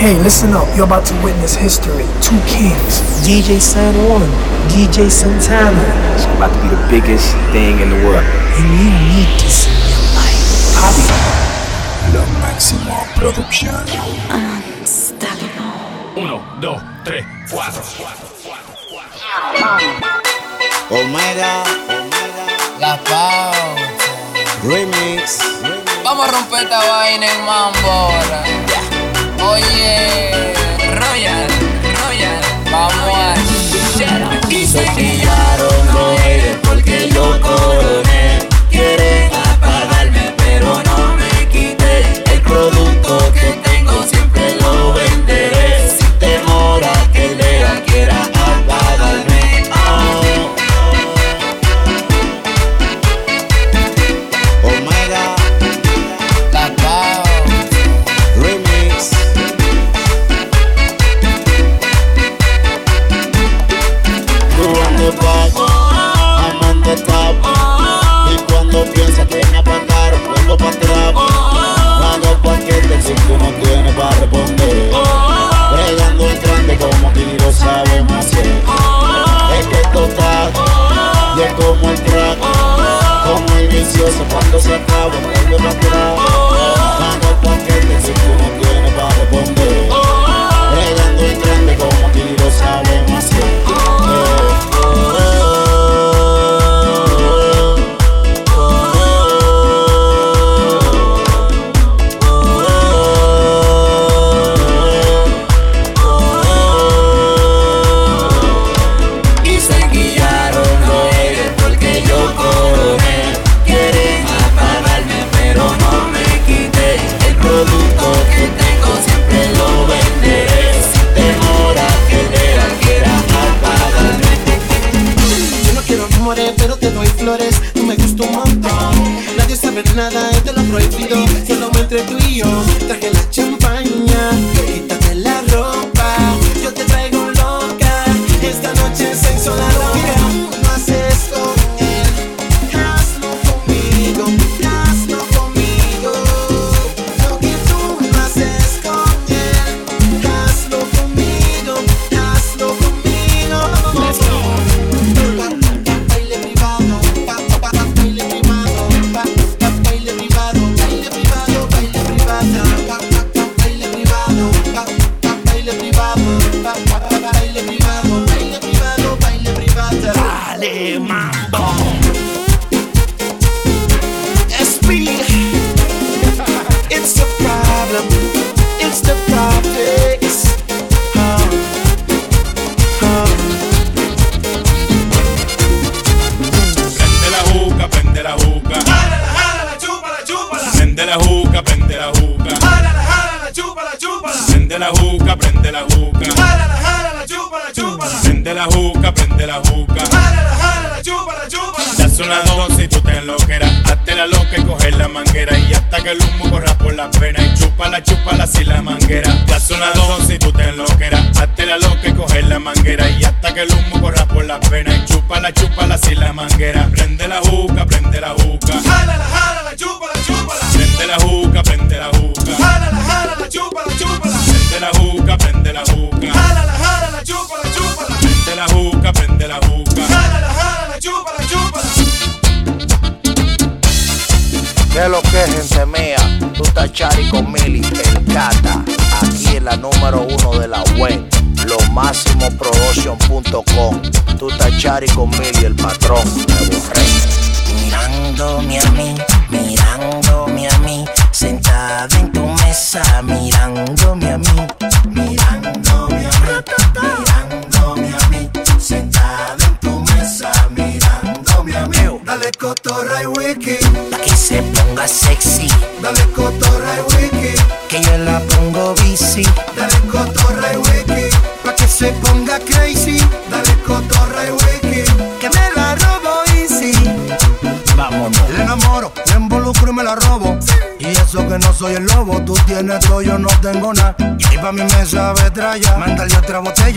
Hey, listen up. You're about to witness history. Two kings. DJ San Juan, DJ Santana. It's about to be the biggest thing in the world. And you need to see your life. Bobby. La Maxima Production. Unstoppable. Uno, dos, tres, cuatro. Omega. Omega. La Pau. Remix. Remix. Vamos a romper esta vaina en mambo ahora. Oye, Royal, Royal, vamos a Y se pillaron no eres porque yo coroné. nada es de lo prohibido, solo entre tú y yo.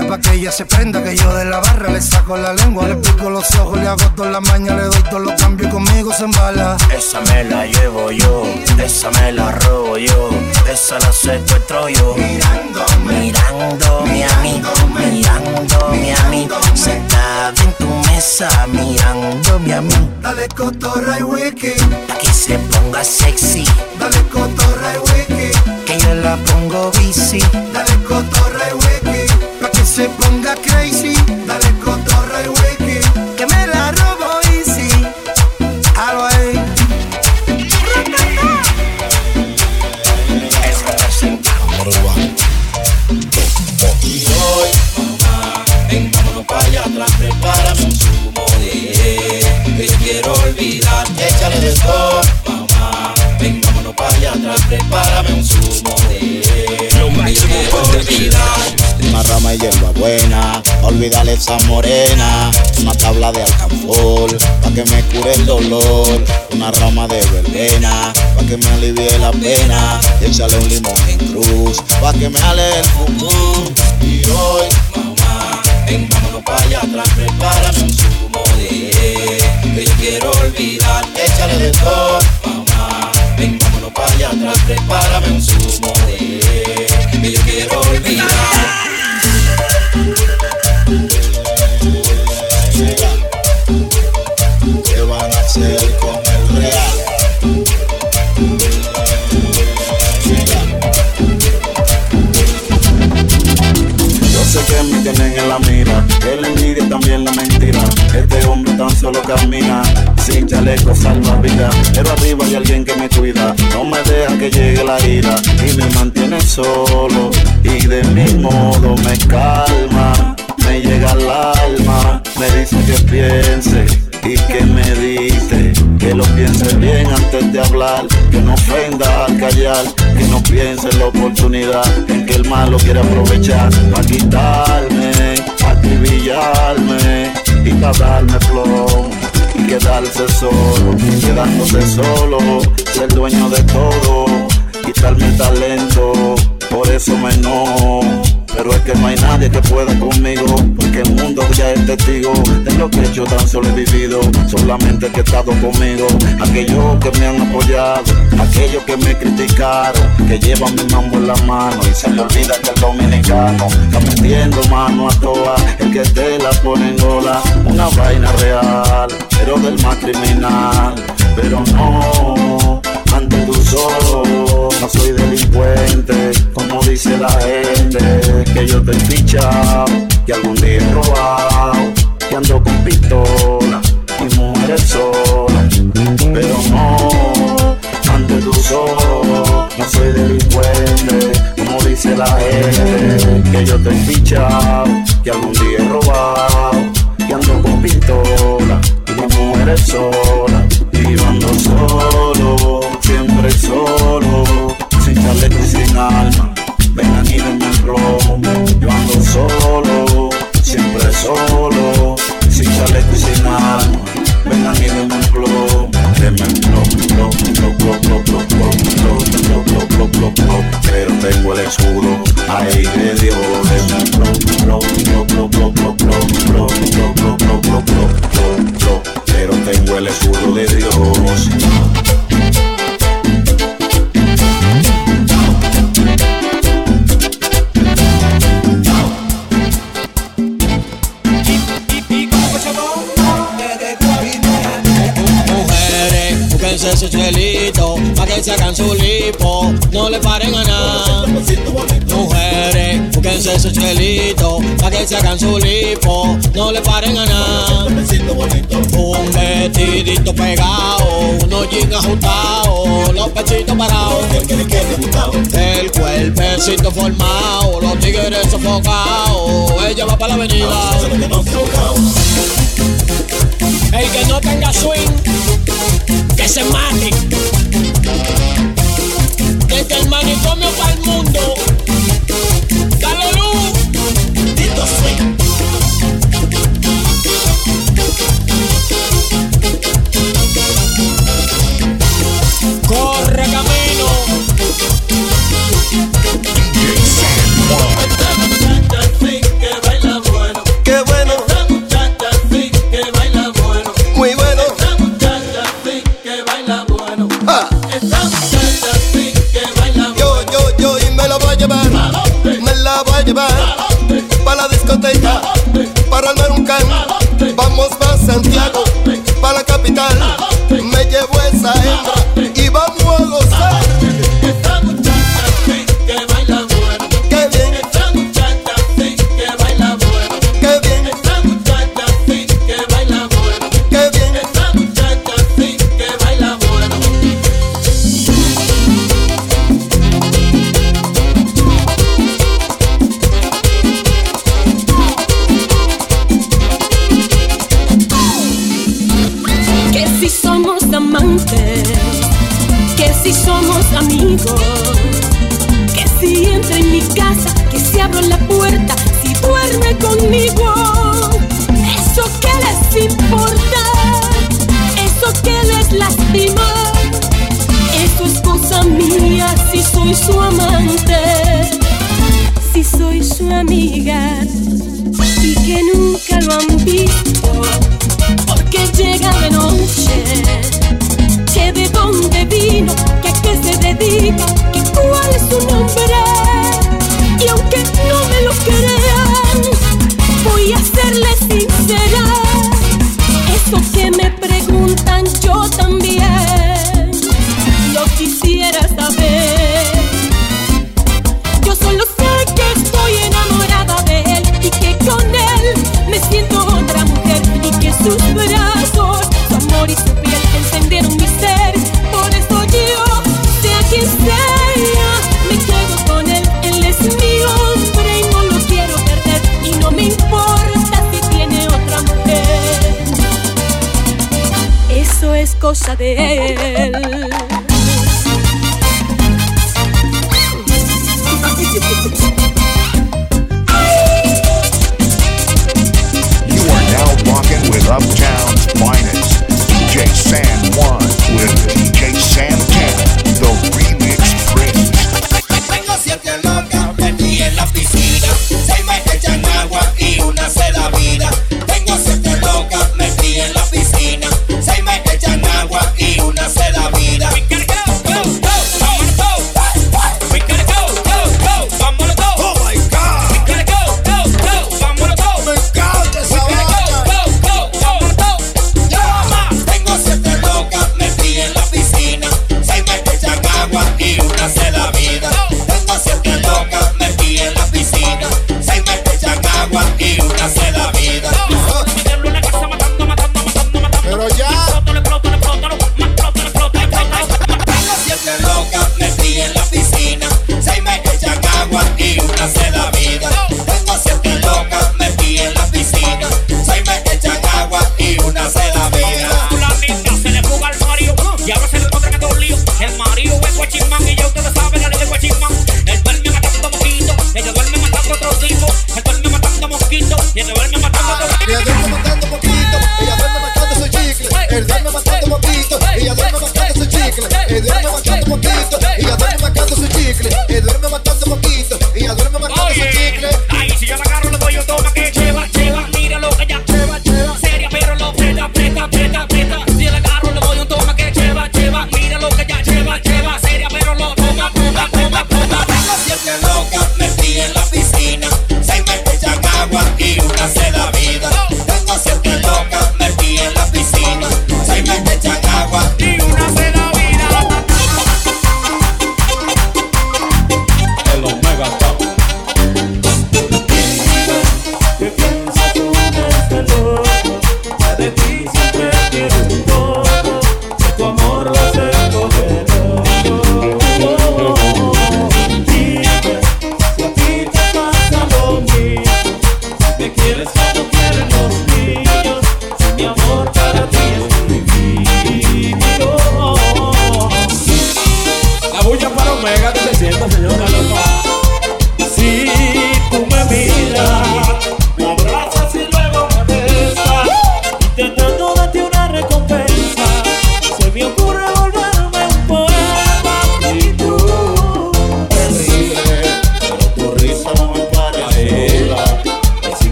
ella pa' que ella se prenda. Que yo de la barra le saco la lengua, le pico los ojos, le hago toda la maña, le doy todos los cambios y conmigo se embala. Esa me la llevo yo, esa me la robo yo, esa la secuestro yo. Mirándome, mirándome a mí, mirándome a mí. Sentada en tu mesa, mirándome a mí. Dale cotorra y wiki, pa' que se ponga sexy. Dale cotorra y wiki, que yo la pongo bici. Dale cotorra y wiki. Crazy, Una rama de hierba buena, pa' olvidarle esa morena, una tabla de alcanfor, pa' que me cure el dolor, una rama de verbena, pa' que me alivie la pena, échale un limón en cruz, pa' que me ale el fumú. Y hoy, mamá, vámonos para allá atrás, prepárame un zumo de que yo quiero olvidar, échale de todo, mamá, vámonos para allá atrás, prepárame un zumo de tienen en la mira, la envidia también la mentira. Este hombre tan solo camina, sin chaleco salvavidas. Pero arriba hay alguien que me cuida, no me deja que llegue la ira y me mantiene solo. Y de mi modo me calma, me llega al alma, me dice que piense y que medite, que lo piense bien antes de hablar, que no ofenda al callar, que no piense en la oportunidad en que el malo quiere aprovechar para quitarme, acribillarme y para darme plomo y quedarse solo, quedándose solo, ser dueño de todo, quitarme el talento, por eso me enojo. Pero es que no hay nadie que pueda conmigo, porque el mundo ya es testigo de lo que yo tan solo he vivido. Solamente el que ha estado conmigo, aquellos que me han apoyado, aquellos que me criticaron, que llevan mi mambo en la mano y se le olvida que el dominicano está metiendo mano a toa, el que te la pone en gola, una vaina real, pero del más criminal, pero no ante tus ojos. No soy delincuente, como dice la gente, que yo estoy fichado, que algún día he robado, que ando con pistola y mujeres solas. Pero no, ante tus ojos, no soy delincuente, como dice la gente, que yo estoy fichado, que algún día he robado, que ando con pistola y mujeres solas. Y solo, sin alma. Vengan y denme el plomo. Yo ando solo, siempre solo, sin chaleco y sin alma. Vengan y denme el plomo. Denme el plomo, plomo, plomo, plomo, plomo, plomo, plomo, plomo, plomo. Pero tengo el escudo ahí de Dios. Plomo, plomo, plomo, plomo, plomo, plomo, plomo, plomo, plomo, plomo, plomo. Pero tengo el escudo de Dios. Su chuelito, pa' que se hagan su lipo, no le paren a nada. Mujeres, búsquense su chuelito, pa' que se hagan su lipo, no le paren a nada. Un vestidito pegado, unos jeans ajustados, los pechitos parados. El cuerpecito formado, los tigres sofocados, ella va para la avenida. El que no tenga swing, que se mate. Desde el manicomio para el mundo. don't, don't.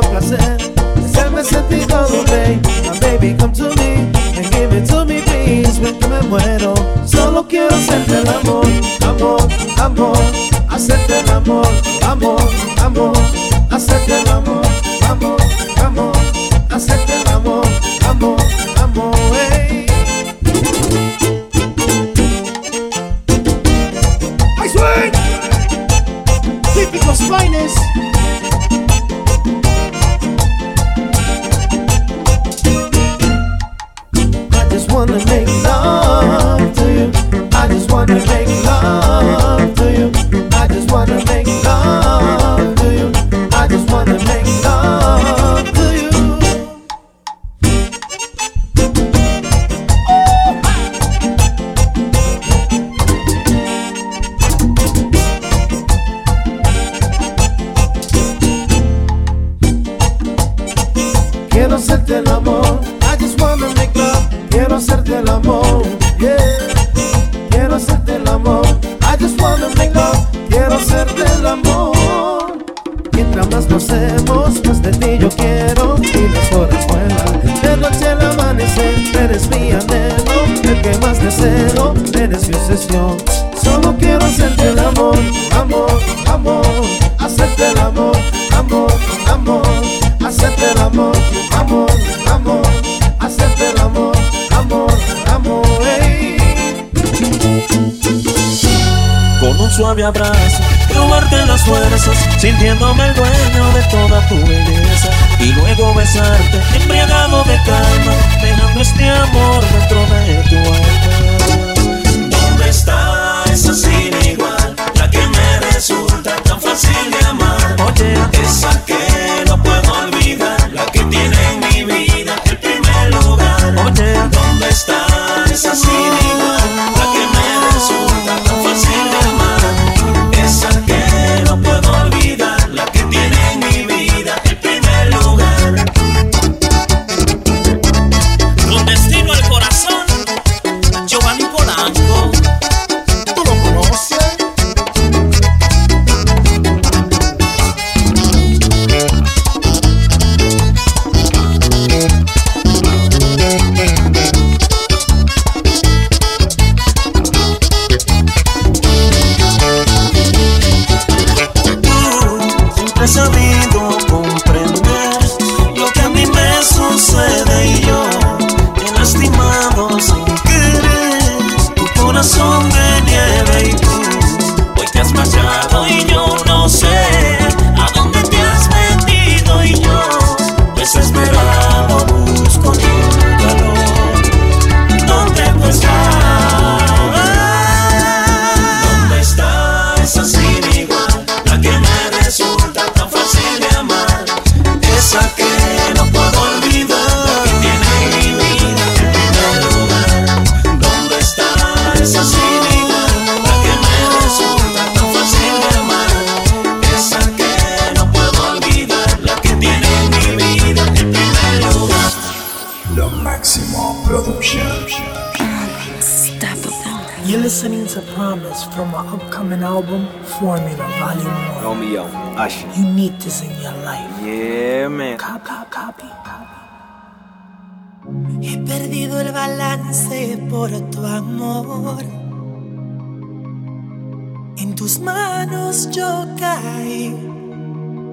complacer. Hacerme sentir todo rey. My baby, come to me and give it to me, please. Ven que me muero. Solo quiero hacerte el amor, amor, amor. Hacerte el amor, amor, amor. Hacerte el amor, amor.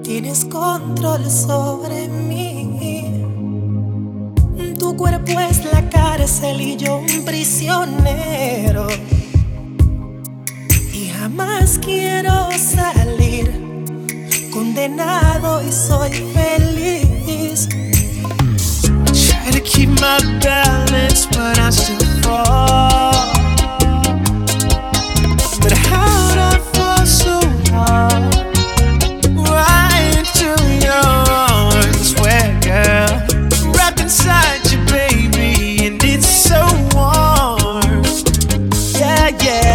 Tienes control sobre mí. Tu cuerpo es la cárcel y yo un prisionero. Y jamás quiero salir. Condenado y soy feliz. Try to keep my balance, but I still fall. yeah.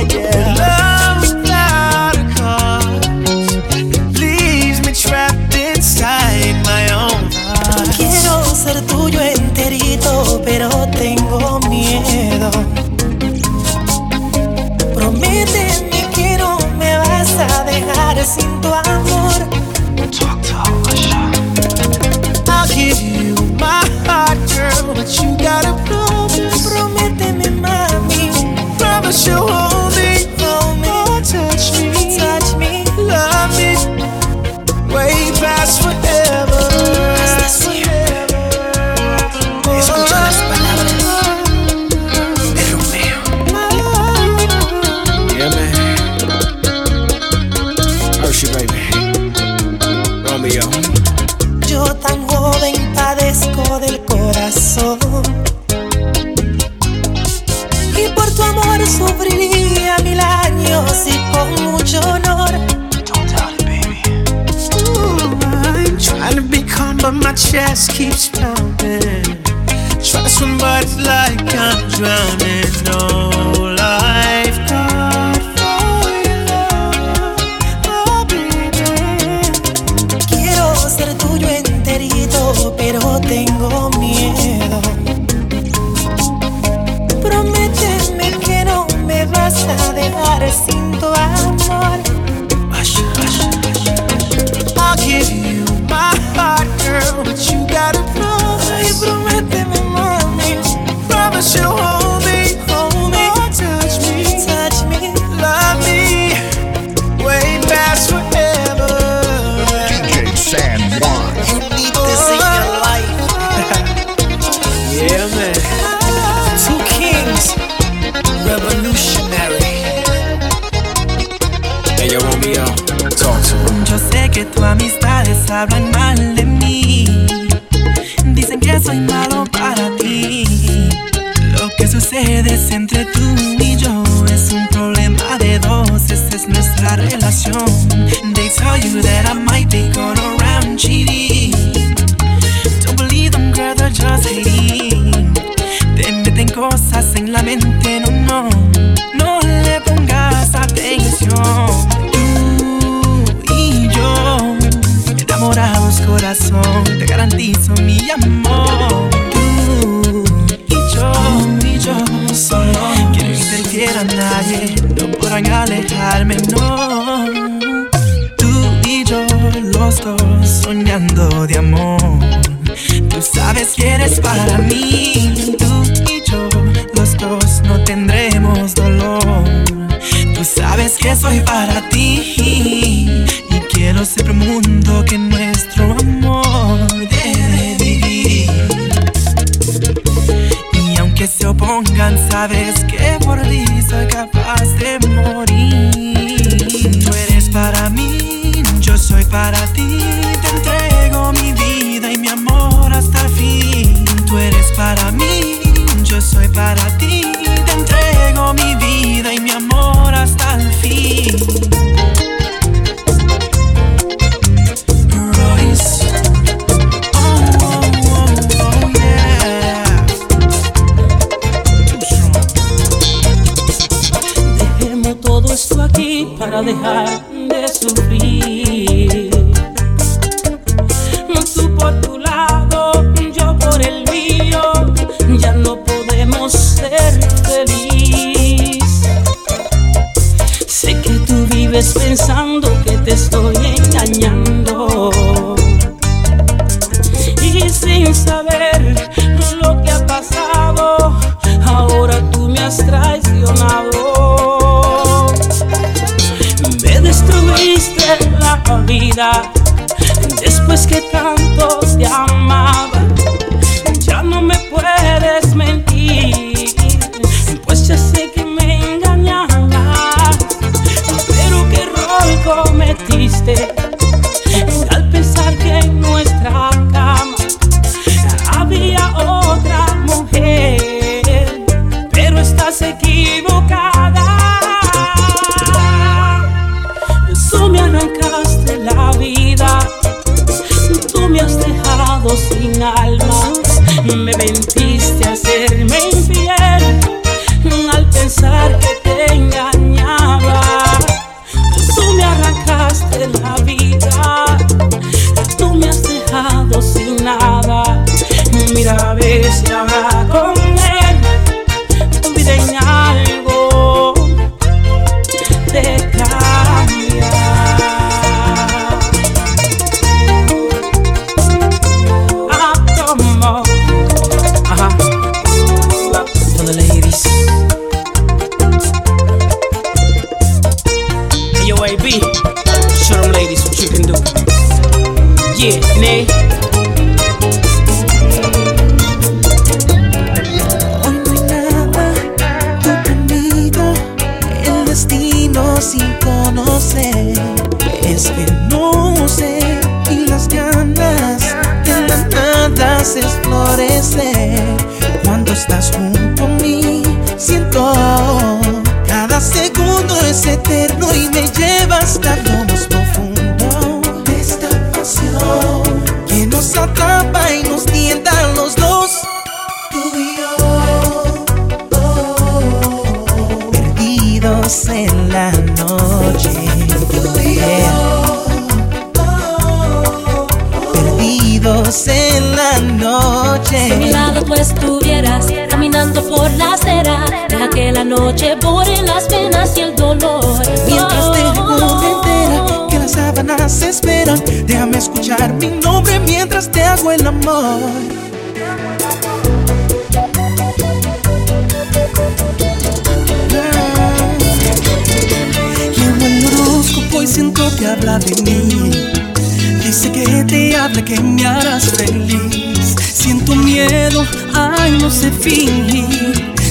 sé.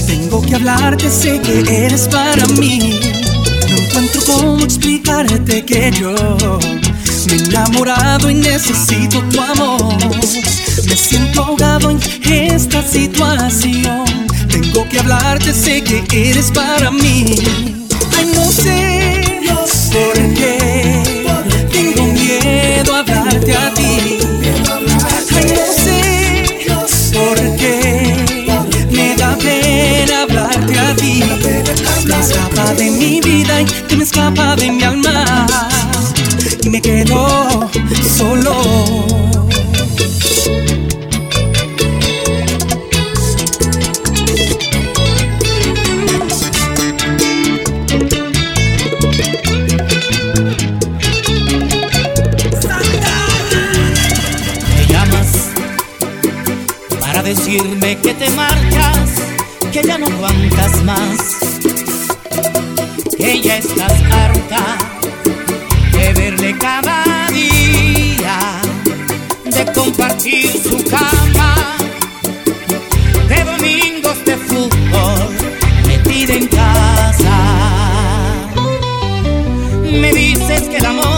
Tengo que hablarte, sé que eres para mí. No encuentro cómo explicarte que yo me he enamorado y necesito tu amor. Me siento ahogado en esta situación. Tengo que hablarte, sé que eres para mí. Ay, no sé, no sé. por qué. escapa de mi vida y que me escapa de mi alma. Y me quedo estás harta de verle cada día, de compartir su cama, de domingos de fútbol metida en casa. Me dices que el amor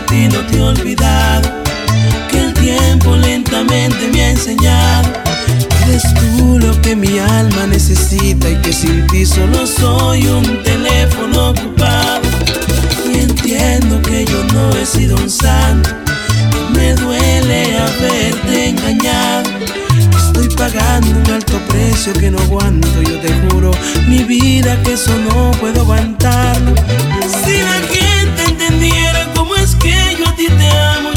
a ti no te he olvidado, que el tiempo lentamente me ha enseñado. Eres tú lo que mi alma necesita y que sin ti solo soy un teléfono ocupado. Y entiendo que yo no he sido un santo, me duele haberte engañado. Estoy pagando un alto precio que no aguanto, yo te juro, mi vida que eso no puedo aguantarlo. Si te amo.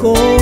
过。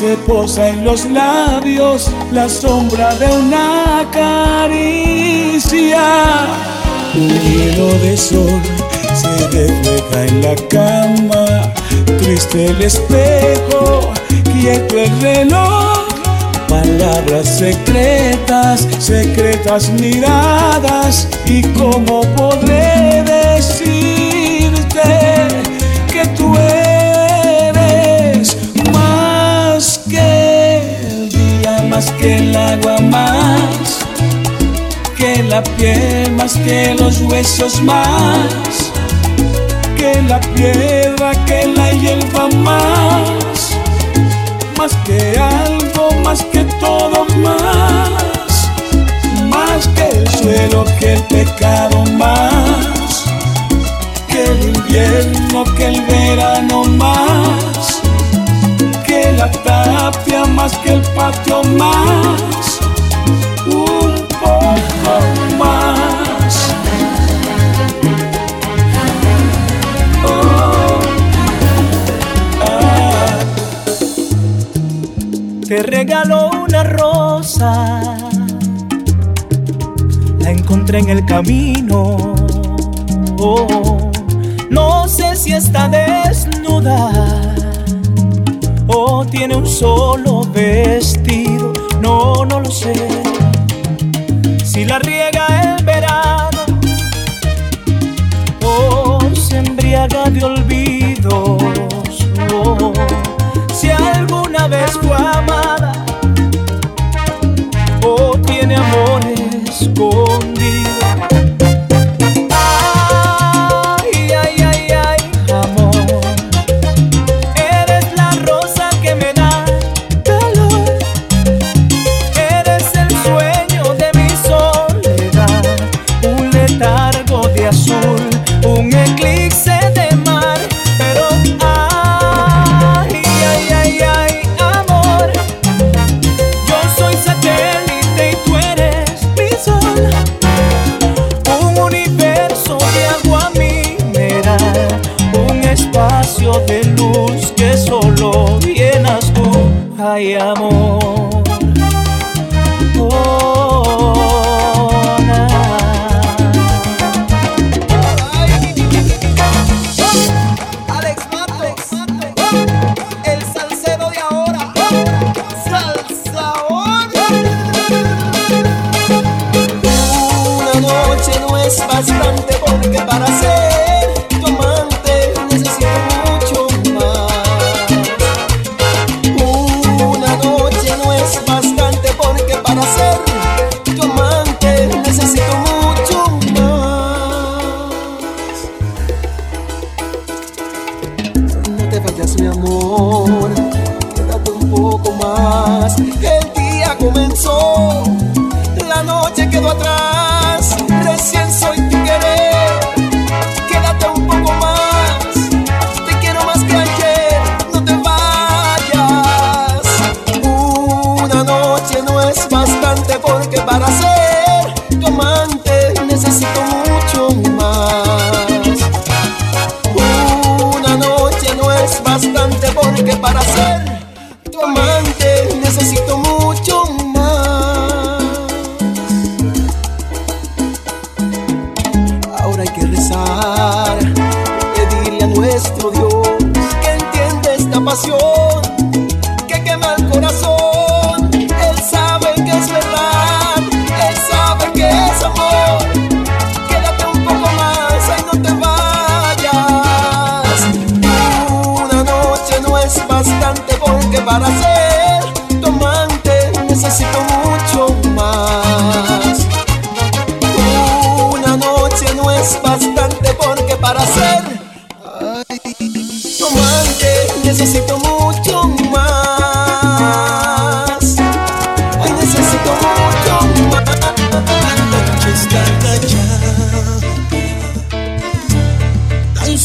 Se posa en los labios, la sombra de una caricia. Un hilo de sol se refleja en la cama, triste el espejo, quieto el reloj. Palabras secretas, secretas miradas y cómo podré decirte que tú eres más que el agua, más que la piel, más que los huesos, más que la piedra, que la hierba, más más que algo, más que todo, más, más que el suelo, que el pecado, más que el invierno, que el verano, más tapia, más que el patio, más, un poco más. te regalo una rosa. La encontré en el camino. Oh, no sé si está desnuda tiene un solo vestido. No, no lo sé. Si la riega el verano o se embriaga de olvidos. Oh, si alguna vez fue amada o tiene amor azul,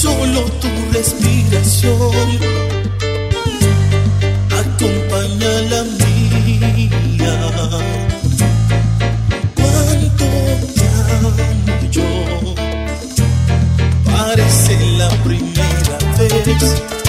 solo tu respiración acompaña la mía. Cuánto te amo yo, parece la primera vez.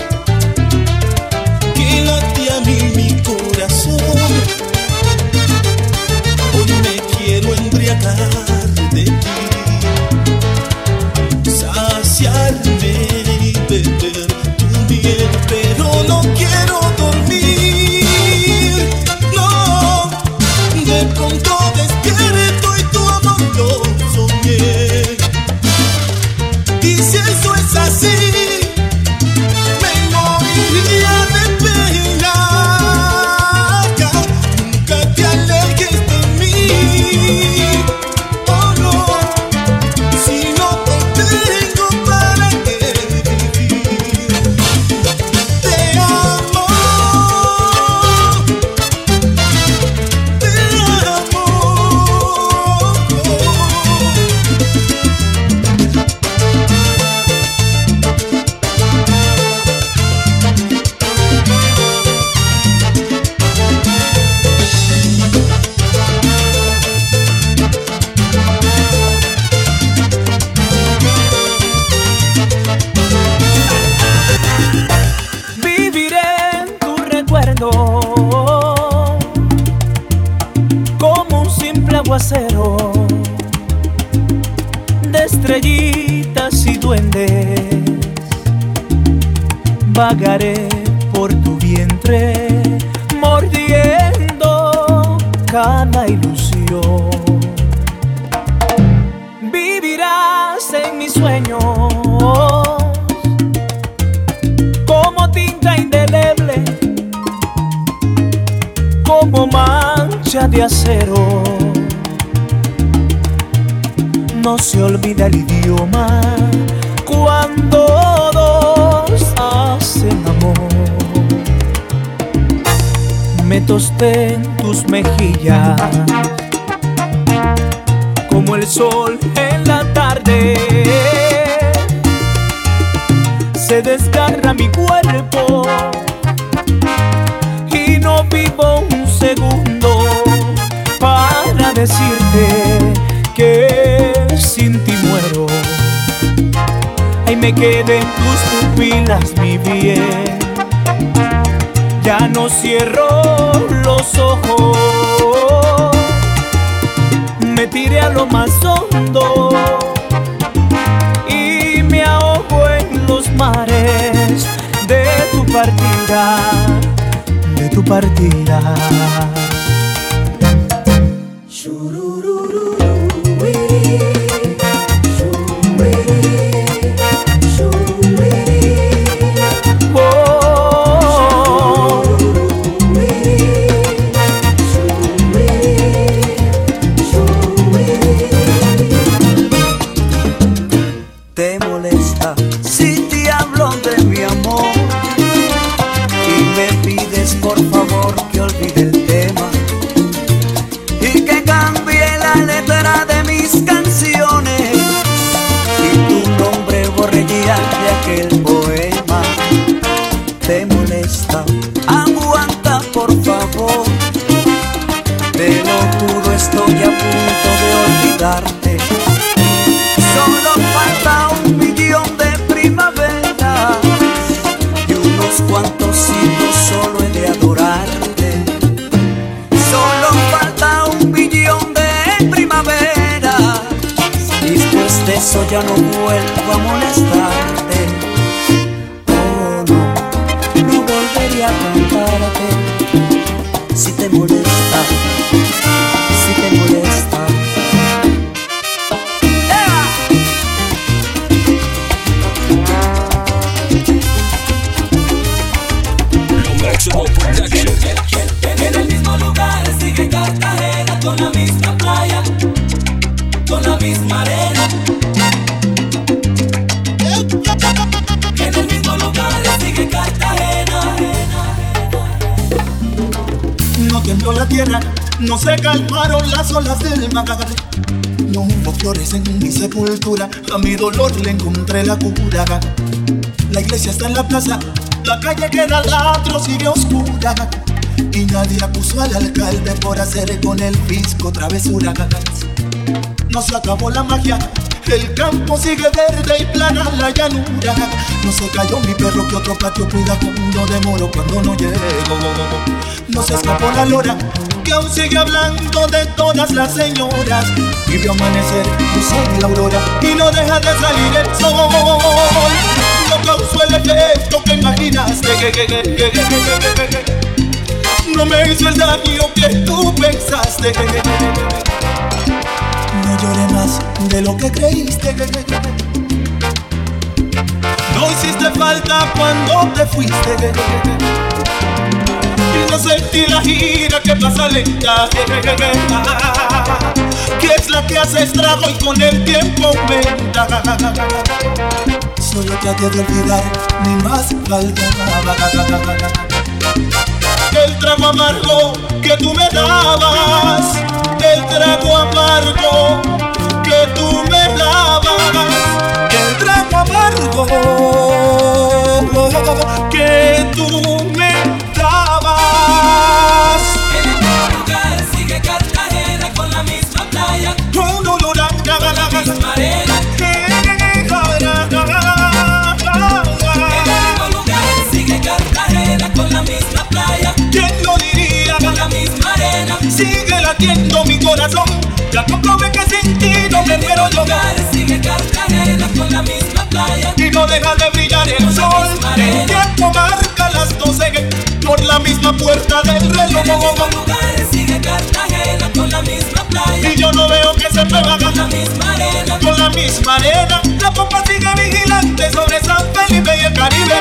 en la tarde. Se desgarra mi cuerpo y no vivo un segundo para decirte que sin ti muero. Ay, me quedé en tus pupilas, mi bien. Ya no cierro los ojos tiré a lo más hondo y me ahogo en los mares de tu partida, de tu partida. ya no Flores en mi sepultura, a mi dolor le encontré la cura. La iglesia está en la plaza, la calle queda al ladro sigue oscura. Y nadie acusó al alcalde por hacer con el fisco travesuras. No se acabó la magia, el campo sigue verde y plana la llanura. No se cayó mi perro que otro patio cuida cuando demoro, cuando no llego. No se escapó la lora que aún sigue hablando de todas las señoras. Y vio amanecer, cruzar la aurora y no deja de salir el sol. No causó el efecto que imaginaste. No me hizo el daño que tú pensaste. No lloré más de lo que creíste. No hiciste falta cuando te fuiste. No sentí la gira que pasa lenta. Que es la que hace estrago y con el tiempo aumenta. Solo traté de olvidar, ni más faltaba. El trago amargo que tú me dabas, el trago amargo que tú me dabas, el trago amargo que tú me latiendo mi corazón, ya comprobé que sin ti no me yo. lugar sigue Cartagena con la misma playa, Y no deja de brillar el sol, el tiempo marca las doce por la misma puerta del reloj. lugar sigue Cartagena con la misma playa, Y yo no veo que se mueva con la misma arena. con la misma arena. La popa sigue vigilante sobre San Felipe y el Caribe.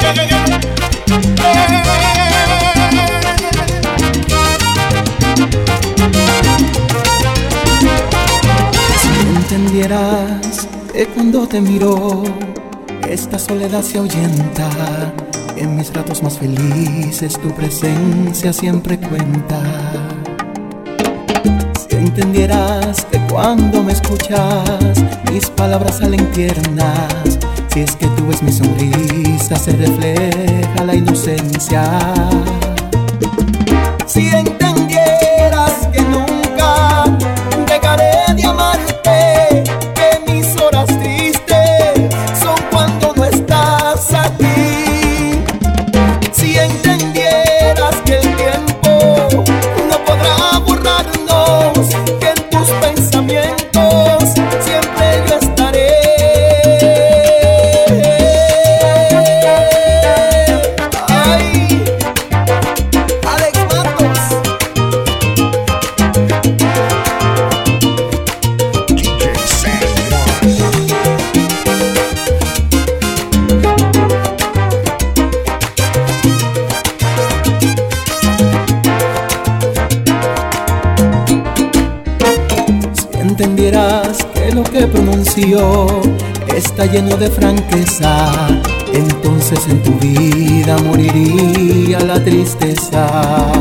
Entendieras que cuando te miro, esta soledad se ahuyenta. En mis ratos más felices tu presencia siempre cuenta. Si entendieras que cuando me escuchas, mis palabras salen tiernas. Si es que tú ves mi sonrisa, se refleja la inocencia. Si está lleno de franqueza, entonces en tu vida moriría la tristeza.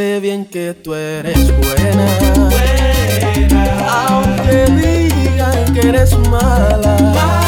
Sé bien que tú eres buena, aunque digan que eres mala.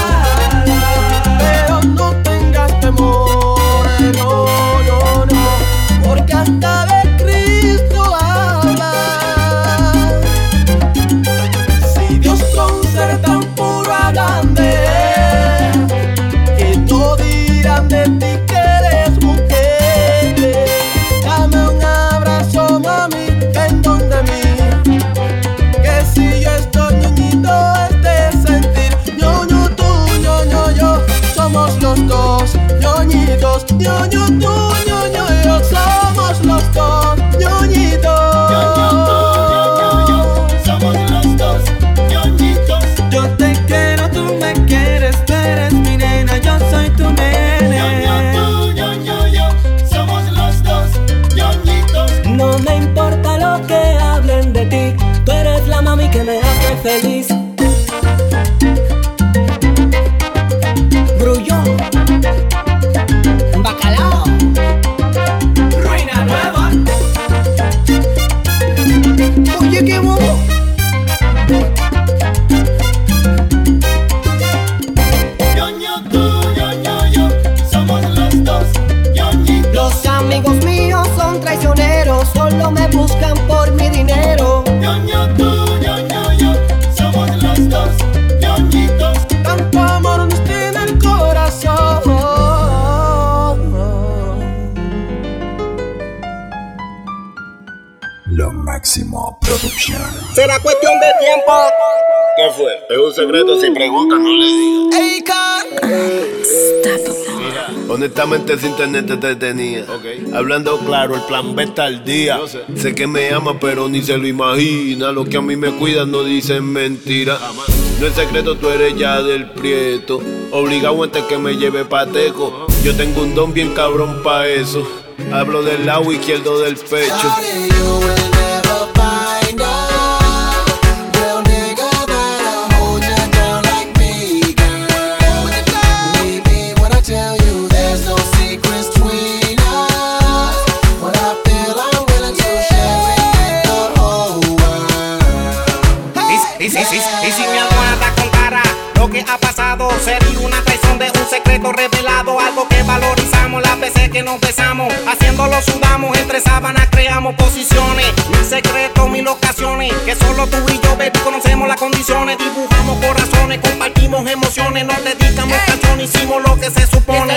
Ñoño tú, ñoño yo. Somos los dos ñoñitos. Somos los dos ñoñitos. Yo te quiero, tú me quieres, tú eres mi nena, yo soy tu nene. Ñoño tú, ñoño yo. Somos los dos ñoñitos. No me importa lo que hablen de ti, tú eres la mami que me hace feliz. Un secreto, si preguntan no le digas. Honestamente ese internet te tenía Hablando claro, el plan B está al día. Sé. que me ama pero ni se lo imagina. Los que a mí me cuidan no dicen mentira. No es secreto, tú eres ya del prieto. Obligado antes que me lleve pateco. Yo tengo un don bien cabrón pa' eso. Hablo del lado izquierdo del pecho nos besamos. Haciéndolo sudamos, entre sábanas creamos posiciones. Mil secretos, mil ocasiones. Que solo tú y yo, baby, conocemos las condiciones. Dibujamos corazones, compartimos emociones. Nos dedicamos canciones, hicimos lo que se supone.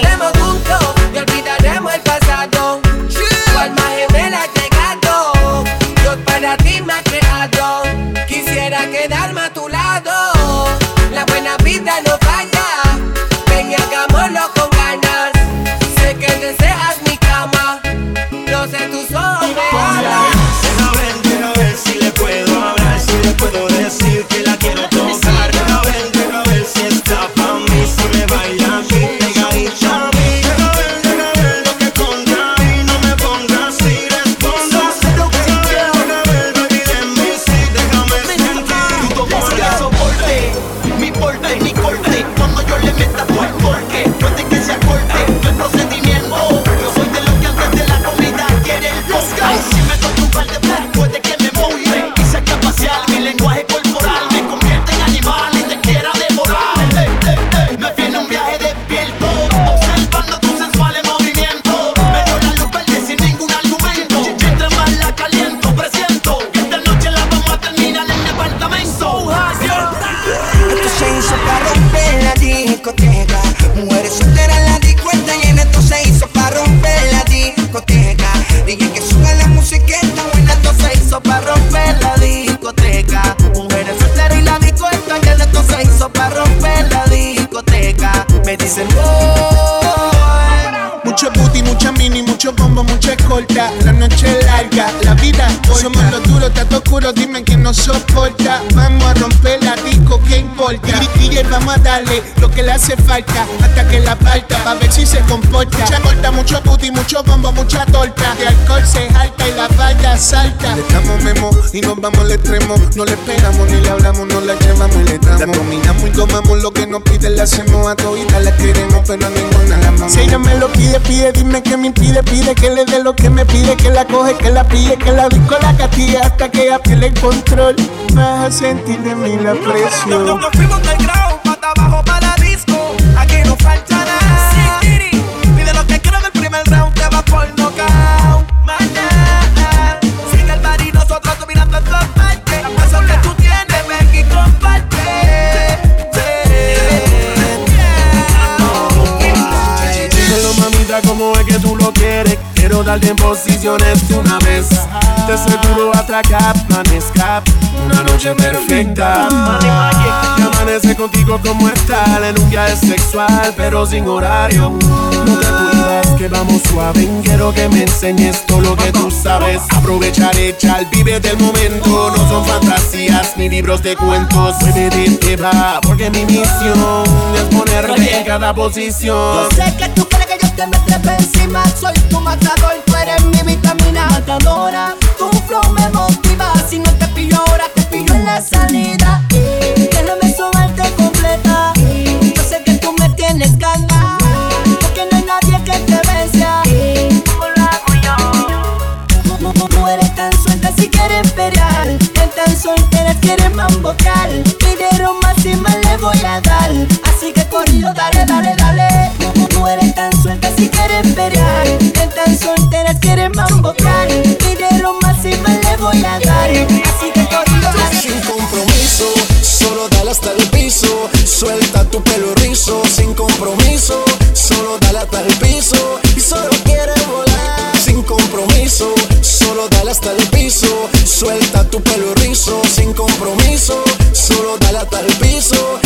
Me dicen, Mucho booty, mucha mini, mucho bombo, mucha escolta. La noche es larga, la vida corta. Somos los duros, tato oscuro, dime quién nos soporta. Vamos a romper la disco, ¿qué importa? DJ, vamos a darle lo que le hace falta hasta que la falta, pa' ver si se comporta. Mucha corta, mucho booty, mucho bombo, mucha torta. De alcohol se jalta y la valla salta. Le damos memo y nos vamos al extremo. No le esperamos ni le hablamos, no la llevamos y le damos. Dominamos y tomamos lo que nos pide, le hacemos a todita, la queremos, pero a ninguna la amamos. Si ella me lo pide, pide, dime que me impide, pide que le dé lo que me pide, que la coge, que la pille, que la disco la castigue hasta que ella pierde el control. Vas a sentir de mí la presión. Nos fuimos del ground, pata abajo para disco. Aquí no falta nada. Pide lo que quiero en el primer round, te va por knockout. Mañana, sigue el bar y nosotros dominando en todas partes. Eso que tú tienes, ven y comparte. Como es que tú lo Darte en posiciones de una vez. Te seguro atracar, man escape Una noche perfecta. Que amanece contigo como estar En un viaje sexual pero sin horario. No te cuidas que vamos suave. Quiero que me enseñes todo lo que tú sabes. Aprovechar, echar, vive del momento. No son fantasías ni libros de cuentos. Muévete, te va Porque mi misión es ponerme en cada posición. Yo sé que tú crees te me trepe encima. Soy tu matador, tú eres mi vitamina. Matadora Tu flow me motiva. Si no te pillo ahora, te pillo en la salida. Déjame sobarte completa. Yo sé que tú me tienes calma Porque no hay nadie que te vence Como lo hago yo eres tan suelta si quieres pelear. En tan solteras quieres mambocar Pidieron más y más le voy a dar. Así que corrido, dale, dale si quieres pelear En tan solteras quieres mambocar y más le voy a dar Así que corrido, Sin compromiso, solo dale hasta el piso. Suelta tu pelo rizo, sin compromiso, solo dale hasta el piso. Y solo quiere volar. Sin compromiso, solo dale hasta el piso. Suelta tu pelo rizo, sin compromiso, solo dale hasta el piso.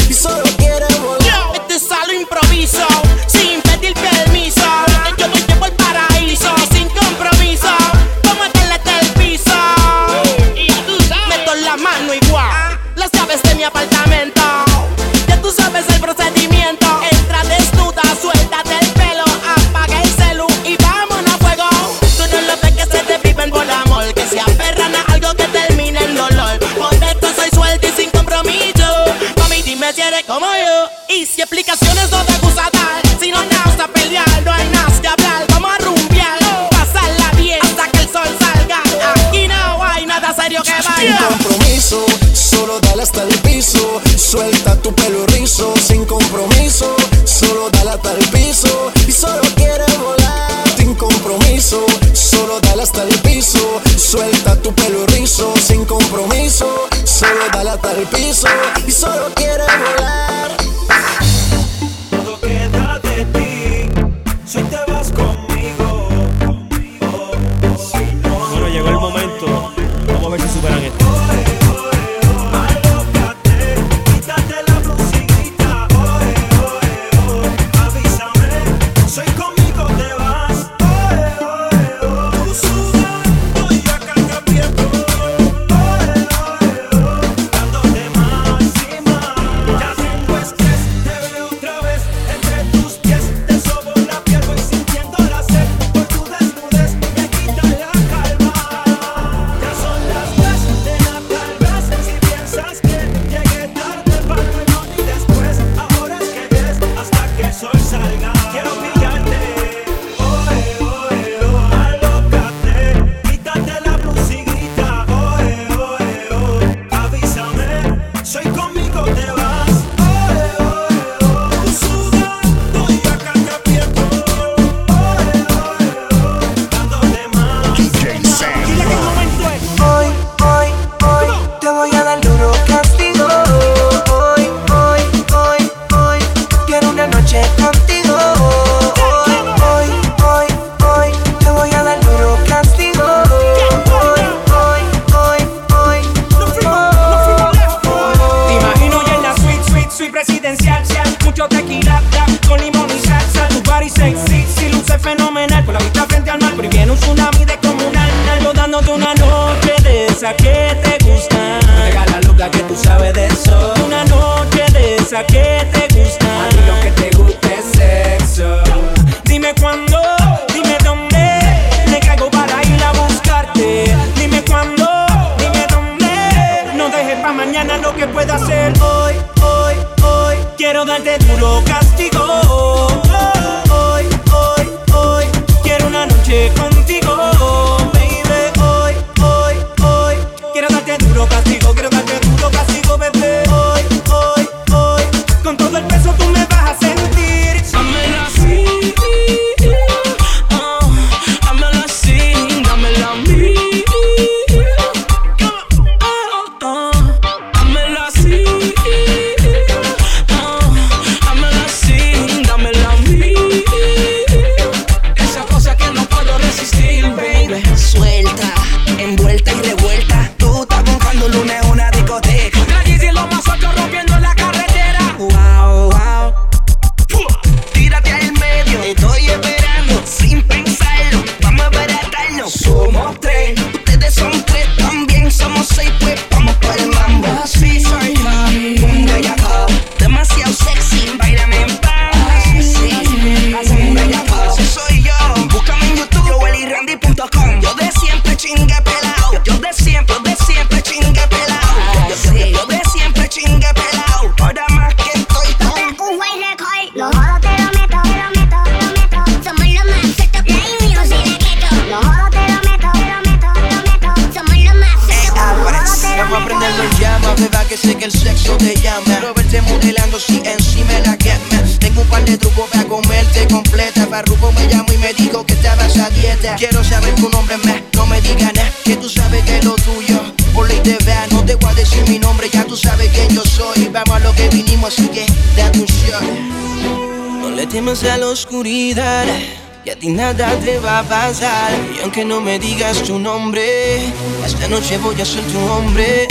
aunque no me digas tu nombre. Esta noche voy a ser tu hombre.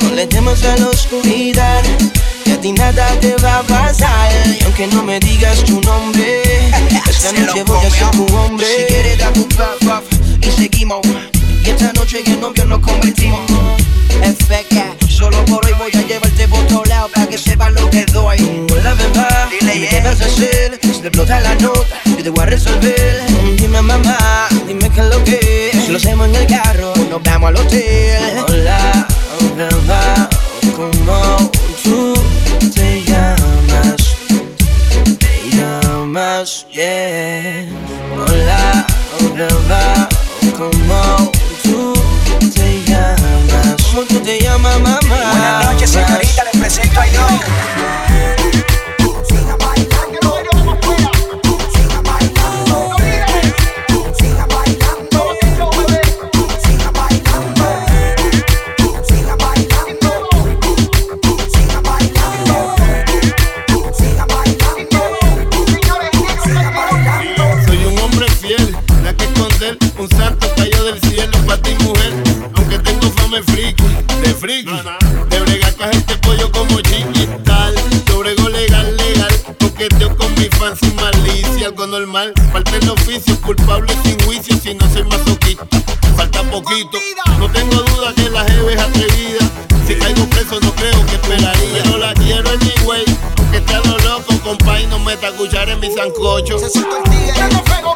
No le temas a la oscuridad, que a ti nada te va a pasar. Y aunque no me digas tu nombre, esta noche voy a ser tu hombre. Si quieres, da tu puff, puff y seguimos. Y esta noche en novio nos convertimos. Efeca, solo por hoy voy a llevarte por todos lados para que sepas lo que doy. La verdad, dile qué vas a hacer, se te explota la nota, yo te voy a resolver. Dime mamá llegamos al hotel. Hola, verdad, como tú te llamas, te llamas, yeah. Hola, verdad, como tú te llamas, como tú te llamas, mamá. Buenas noches, señorita, les presento a Ivonne. Normal. Falta el oficio, culpable sin juicio, si no soy masoquista. Falta poquito, no tengo duda que la jeve es atrevida. Si caigo preso no creo que esperaría. No la quiero en mi way, que está lo loco, compa, y no meta cuchara en mi sancocho. Fuego